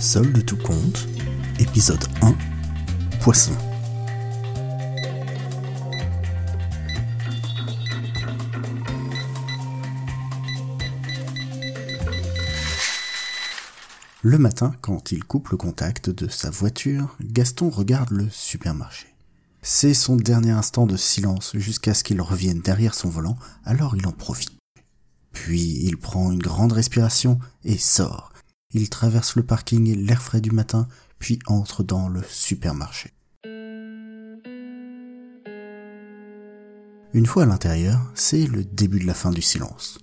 Seul de tout compte, épisode 1, Poisson. Le matin, quand il coupe le contact de sa voiture, Gaston regarde le supermarché. C'est son dernier instant de silence jusqu'à ce qu'il revienne derrière son volant, alors il en profite. Puis il prend une grande respiration et sort. Il traverse le parking l'air frais du matin, puis entre dans le supermarché. Une fois à l'intérieur, c'est le début de la fin du silence.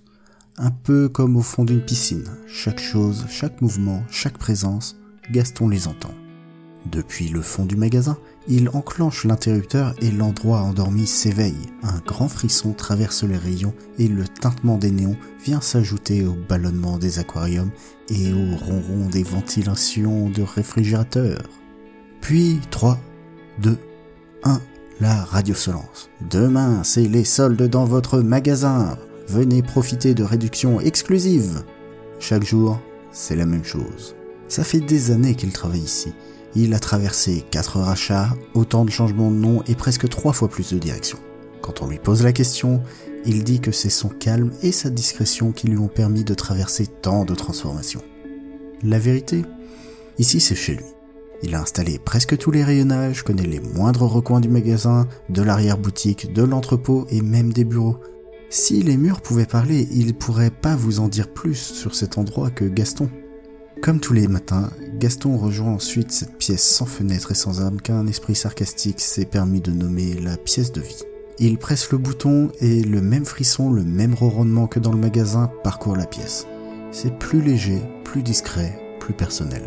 Un peu comme au fond d'une piscine, chaque chose, chaque mouvement, chaque présence, Gaston les entend. Depuis le fond du magasin, il enclenche l'interrupteur et l'endroit endormi s'éveille. Un grand frisson traverse les rayons et le tintement des néons vient s'ajouter au ballonnement des aquariums et au ronron des ventilations de réfrigérateurs. Puis 3, 2, 1, la radio lance. Demain, c'est les soldes dans votre magasin. Venez profiter de réductions exclusives. Chaque jour, c'est la même chose. Ça fait des années qu'il travaille ici il a traversé 4 rachats, autant de changements de nom et presque 3 fois plus de direction. Quand on lui pose la question, il dit que c'est son calme et sa discrétion qui lui ont permis de traverser tant de transformations. La vérité Ici c'est chez lui. Il a installé presque tous les rayonnages, connaît les moindres recoins du magasin, de l'arrière-boutique, de l'entrepôt et même des bureaux. Si les murs pouvaient parler, il pourrait pas vous en dire plus sur cet endroit que Gaston. Comme tous les matins, Gaston rejoint ensuite cette pièce sans fenêtre et sans âme qu'un esprit sarcastique s'est permis de nommer la pièce de vie. Il presse le bouton et le même frisson, le même ronronnement que dans le magasin parcourt la pièce. C'est plus léger, plus discret, plus personnel.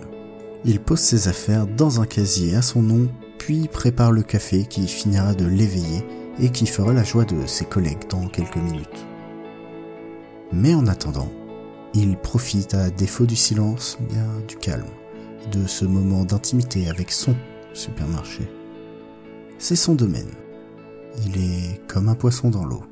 Il pose ses affaires dans un casier à son nom, puis prépare le café qui finira de l'éveiller et qui fera la joie de ses collègues dans quelques minutes. Mais en attendant, il profite à défaut du silence, bien du calme, de ce moment d'intimité avec son supermarché. C'est son domaine. Il est comme un poisson dans l'eau.